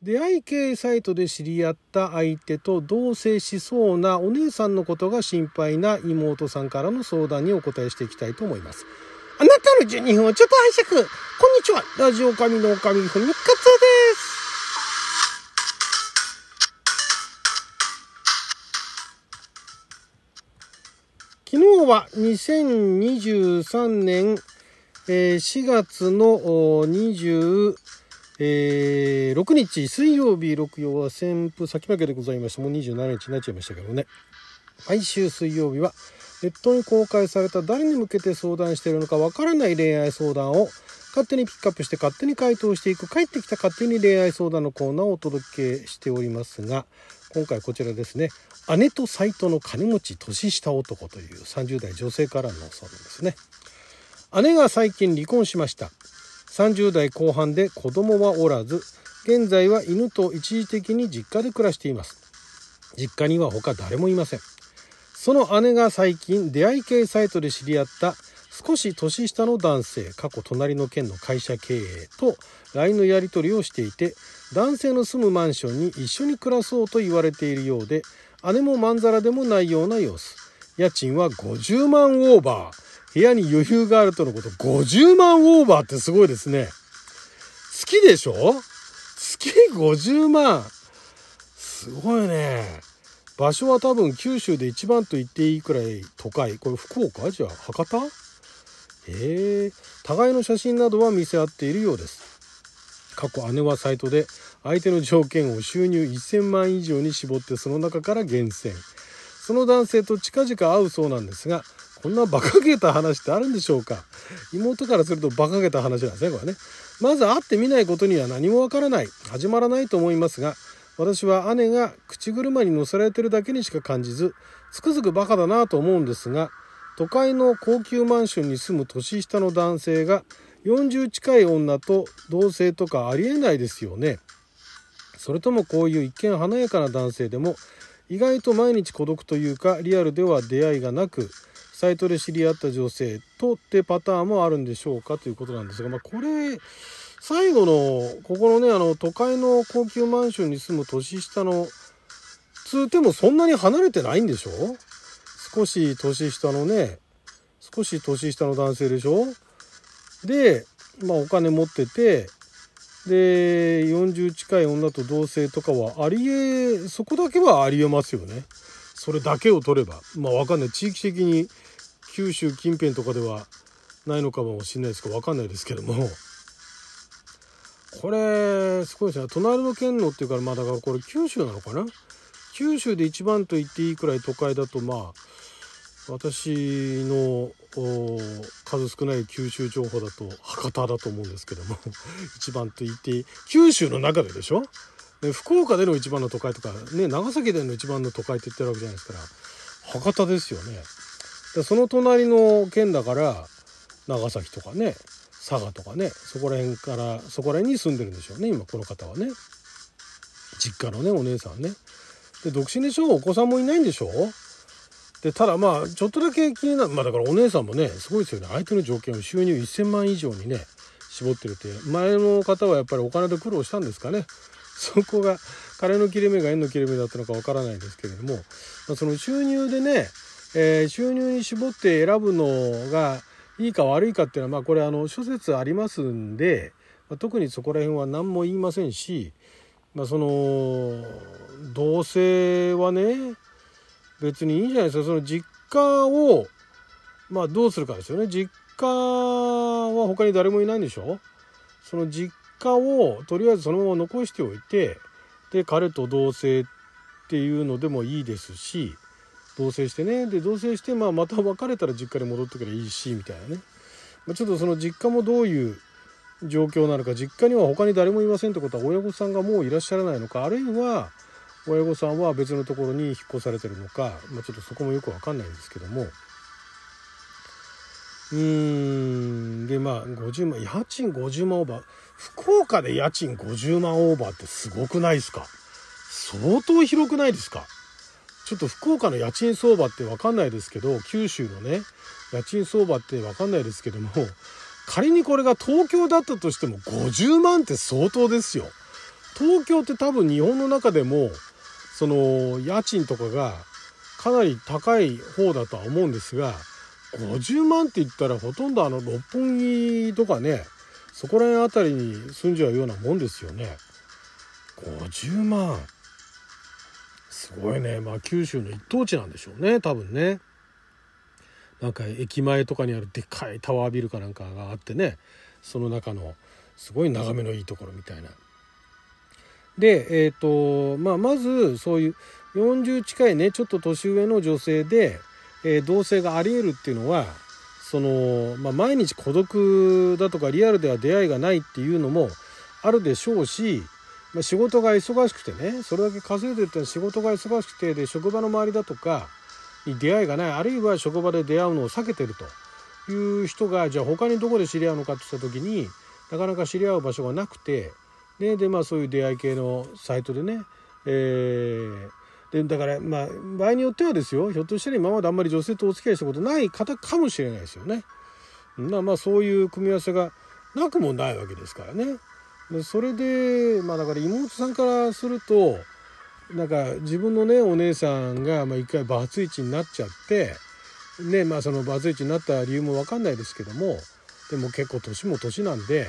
出会い系サイトで知り合った相手と同棲しそうなお姉さんのことが心配な妹さんからの相談にお答えしていきたいと思います。あなたの12分をちょっと拝借。こんにちは。ラジオ神の神ふみかつです。昨日は2023年4月の20えー、6日水曜日6曜は旋風先負けでございましたもう27日になっちゃいましたけどね。毎週水曜日はネットに公開された誰に向けて相談しているのかわからない恋愛相談を勝手にピックアップして勝手に回答していく帰ってきた勝手に恋愛相談のコーナーをお届けしておりますが今回こちらですね。姉とサイトの金持ち年下男という30代女性からの相談ですね。姉が最近離婚しました。30代後半で子供はおらず現在は犬と一時的に実家で暮らしています。実家には他誰もいません。その姉が最近出会い系サイトで知り合った少し年下の男性過去隣の県の会社経営と LINE のやり取りをしていて男性の住むマンションに一緒に暮らそうと言われているようで姉もまんざらでもないような様子。家賃は50万オーバー。部屋に余裕があるとのこと、50万オーバーってすごいですね。月でしょ？月50万。すごいね。場所は多分九州で一番と言っていいくらい都会。これ福岡？じゃあ博多？へえ。互いの写真などは見せ合っているようです。過去姉はサイトで相手の条件を収入1000万以上に絞ってその中から厳選。その男性と近々会うそうなんですがこんな馬鹿げた話ってあるんでしょうか？妹からすると馬鹿げた話なんですねこれね。まず会ってみないことには何もわからない。始まらないと思いますが私は姉が口車に乗せられてるだけにしか感じずつくづくバカだなと思うんですが都会の高級マンションに住む年下の男性が40近い女と同棲とかありえないですよね。それともこういう一見華やかな男性でも意外と毎日孤独というかリアルでは出会いがなくサイトで知り合った女性とってパターンもあるんでしょうかということなんですが、まあ、これ最後のここのねあの都会の高級マンションに住む年下のつうてもそんなに離れてないんでしょ少し年下のね少し年下の男性でしょで、まあ、お金持っててで40近い女と同棲とかはありえそこだけはありえますよね。それだけを取ればまあ分かんない。地域的に九州近辺とかではないのかもしれないですけど分かんないですけども。これすごいですね。隣の県のっていうからまあだからこれ九州なのかな？九州で一番と言っていいくらい都会だとまあ私の数少ない九州情報だと博多だと思うんですけども。一番と言っていい九州の中ででしょ？福岡での一番の都会とかね長崎での一番の都会って言ってるわけじゃないですから博多ですよね。その隣の県だから長崎とかね佐賀とかねそこら辺からそこら辺に住んでるんでしょうね今この方はね。実家のねお姉さんね。で独身でしょ？お子さんもいないんでしょ？でただまあちょっとだけ気になる。まあだからお姉さんもねすごいですよね。相手の条件を収入1,000万以上にね絞ってるって。前の方はやっぱりお金で苦労したんですかね。そこが金の切れ目が縁の切れ目だったのかわからないですけれども、まあ、その収入でねえー、収入に絞って選ぶのがいいか悪いかっていうのはまあこれあの諸説ありますんで、まあ、特にそこら辺は何も言いませんし、まあ、その同性はね別にいいんじゃないですか。その実家をまあどうするかですよね。実家は他に誰もいないんでしょ？その実家をとりあえずそのまま残しておいてで彼と同棲っていうのでもいいですし同棲してね。で同棲して、まあ、また別れたら実家に戻ってくればいいしみたいなね、まあ、ちょっとその実家もどういう状況なのか実家には他に誰もいませんってことは親御さんがもういらっしゃらないのかあるいは親御さんは別のところに引っ越されてるのか、まあ、ちょっとそこもよく分かんないんですけども。うーん。でまあ50万家賃50万オーバー。福岡で家賃50万オーバーってすごくないですか？相当広くないですか？ちょっと福岡の家賃相場って分かんないですけど九州のね家賃相場って分かんないですけども仮にこれが東京だったとしても50万って相当ですよ。東京って多分日本の中でもその家賃とかがかなり高い方だとは思うんですが50万って言ったらほとんどあの六本木とかねそこら辺あたりに住んじゃうようなもんですよね。50万。すごいね。まあ九州の一等地なんでしょうね。多分ね。なんか駅前とかにあるでっかいタワービルかなんかがあってね。その中のすごい眺めのいいところみたいな。で、えーとまあ、まずそういう40近いねちょっと年上の女性で、えー、同性がありえるっていうのはその、まあ、毎日孤独だとかリアルでは出会いがないっていうのもあるでしょうし、まあ、仕事が忙しくてねそれだけ稼いでるって仕事が忙しくてで職場の周りだとかに出会いがないあるいは職場で出会うのを避けてるという人がじゃあ他にどこで知り合うのかって言った時になかなか知り合う場所がなくてででまあそういう出会い系のサイトでね、えー、でだからまあ場合によってはですよひょっとしたら今まであんまり女性とお付き合いしたことない方かもしれないですよね。まあまあそういう組み合わせがなくもないわけですからね。それでまあだから妹さんからするとなんか自分のねお姉さんがまあ一回バツイチになっちゃってねまあそのバツイチになった理由も分かんないですけどもでも結構年も年なんで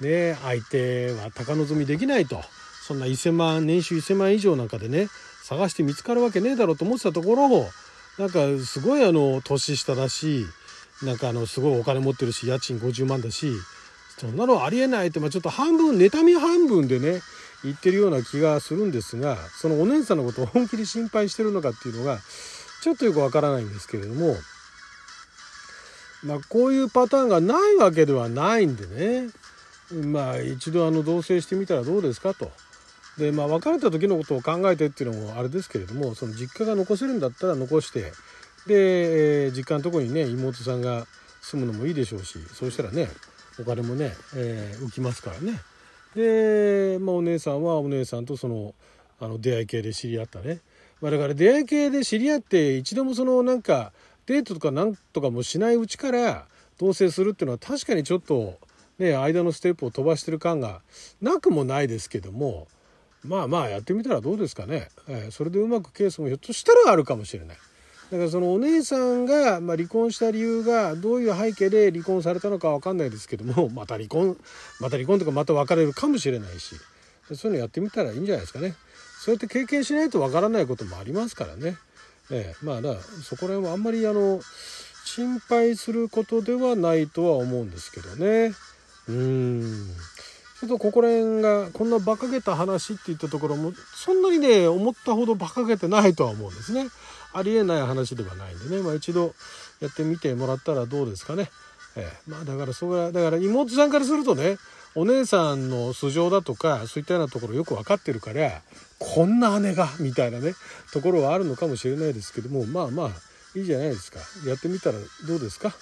ね相手は高望みできないと。そんな1,000万年収1,000万以上なんかでね探して見つかるわけねえだろうと思ってたところなんかすごいあの年下だしなんかあのすごいお金持ってるし家賃50万だしそんなのありえないってまあちょっと半分妬み半分でね言ってるような気がするんですがそのお姉さんのことを本気で心配してるのかっていうのが ちょっとよくわからないんですけれどもまあこういうパターンがないわけではないんでねまあ一度あの同棲してみたらどうですかと。でまあ別れた時のことを考えてっていうのもあれですけれどもその実家が残せるんだったら残してで、えー、実家のとこにね妹さんが住むのもいいでしょうしそうしたらねお金もね、えー、浮きますからね。で、まあ、お姉さんはお姉さんとそのあの出会い系で知り合ったね、まあ、だから出会い系で知り合って一度もそのなんかデートとかなんとかもしないうちから同棲するっていうのは確かにちょっとね間のステップを飛ばしてる感がなくもないですけどもまあまあやってみたらどうですかね、えー、それでうまくケースもひょっとしたらあるかもしれない。だからそのお姉さんが、まあ、離婚した理由がどういう背景で離婚されたのか分かんないですけども また離婚また離婚とかまた別れるかもしれないしそういうのやってみたらいいんじゃないですかね。そうやって経験しないと分からないこともありますからね。えー、まあだそこら辺はあんまりあの心配することではないとは思うんですけどね。うんちょっとここら辺がこんな馬鹿げた話って言ったところもそんなにね思ったほど馬鹿げてないとは思うんですね。ありえない話ではないんでね、まあ、一度やってみてもらったらどうですかね。えー、まあだからそれはだから妹さんからするとねお姉さんの素性だとかそういったようなところよく分かってるからこんな姉がみたいなねところはあるのかもしれないですけどもまあまあいいじゃないですか。やってみたらどうですか？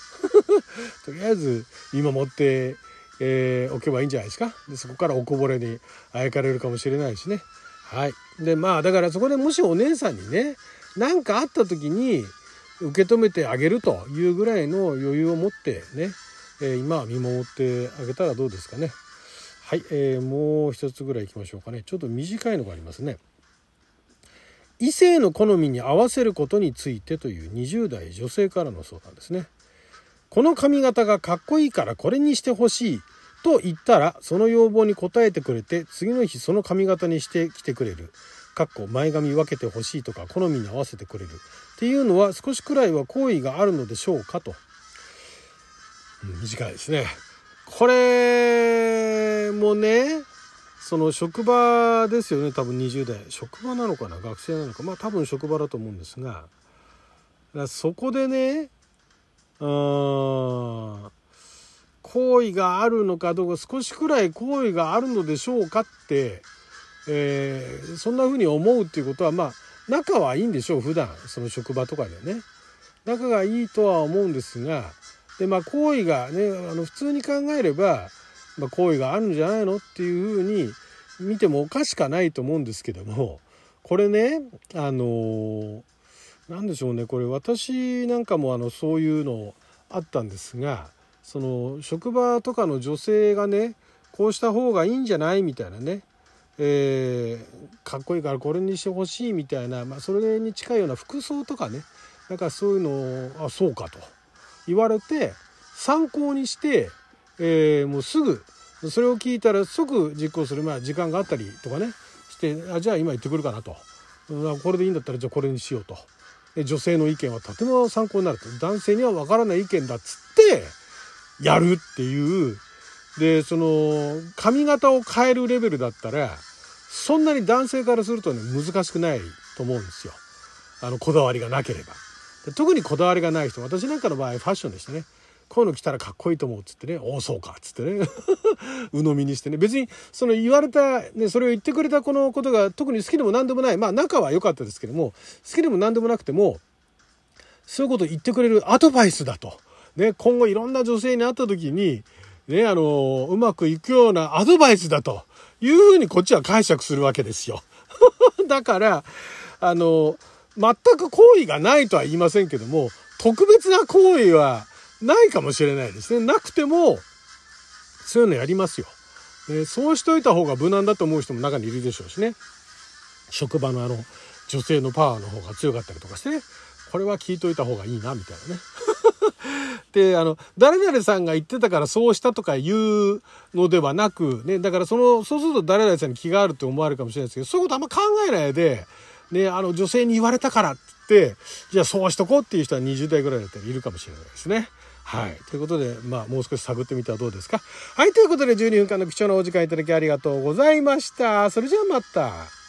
とりあえず見守ってえー、置けばいいんじゃないですか？でそこからおこぼれにあやかれるかもしれないしね。はい。でまあだからそこでもしお姉さんにね何かあった時に受け止めてあげるというぐらいの余裕を持ってね、え、今は見守ってあげたらどうですかね。はい、えー、もう一つぐらいいきましょうかね。ちょっと短いのがありますね。異性の好みに合わせることについてという20代女性からの相談ですね。この髪型がかっこいいからこれにしてほしい。と言ったらその要望に応えてくれて次の日その髪型にしてきてくれる。かっこ前髪分けてほしいとか好みに合わせてくれる。っていうのは少しくらいは好意があるのでしょうかと、うん、短いですね。これもねその職場ですよね。多分20代。職場なのかな？学生なのか。まあ多分職場だと思うんですが。そこでねうん好意があるのかどうか少しくらい好意があるのでしょうかって、えー、そんな風に思うっていうことはまあ仲はいいんでしょう普段。その職場とかでね。仲がいいとは思うんですがでまあ好意がねあの普通に考えれば、まあ、好意があるんじゃないのっていう風に見てもおかしかないと思うんですけどもこれねあの何でしょうね。これ私なんかもあのそういうのあったんですがその職場とかの女性がねこうした方がいいんじゃないみたいなね、えー、かっこいいからこれにしてほしいみたいな、まあ、それに近いような服装とかねなんかそういうのをあそうかと言われて参考にして、えー、もうすぐそれを聞いたら即実行する、まあ、時間があったりとかねしてあじゃあ今行ってくるかなと。これでいいんだったらじゃあこれにしようと。女性の意見はとても参考になると。男性には分からない意見だっつってやるっていう。でその髪型を変えるレベルだったらそんなに男性からするとね難しくないと思うんですよ。あのこだわりがなければ。特にこだわりがない人私なんかの場合ファッションでしたねこういうの着たらかっこいいと思うっつってね、おお、そうかっつってね、鵜呑みにしてね、別にその言われた、ね、それを言ってくれたこのことが特に好きでも何でもない、まあ仲は良かったですけども、好きでも何でもなくても、そういうことを言ってくれるアドバイスだと。ね、今後いろんな女性に会った時に、ね、あの、うまくいくようなアドバイスだというふうにこっちは解釈するわけですよ。だから、あの、全く好意がないとは言いませんけども、特別な行為はないかもしれないですね。なくても、そういうのやりますよ。ね、そうしといた方が無難だと思う人も中にいるでしょうしね。職場のあの、女性のパワーの方が強かったりとかしてね。これは聞いといた方がいいな、みたいなね。で、あの、誰々さんが言ってたからそうしたとか言うのではなく、ね、だからその、そうすると誰々さんに気があるって思われるかもしれないですけど、そういうことあんま考えないで、ね、あの、女性に言われたからって、じゃあそうしとこうっていう人は20代ぐらいだったらいるかもしれないですね。はい。ということで、まあ、もう少し探ってみてはどうですか。はい。ということで、12分間の貴重なお時間いただきありがとうございました。それじゃあまた。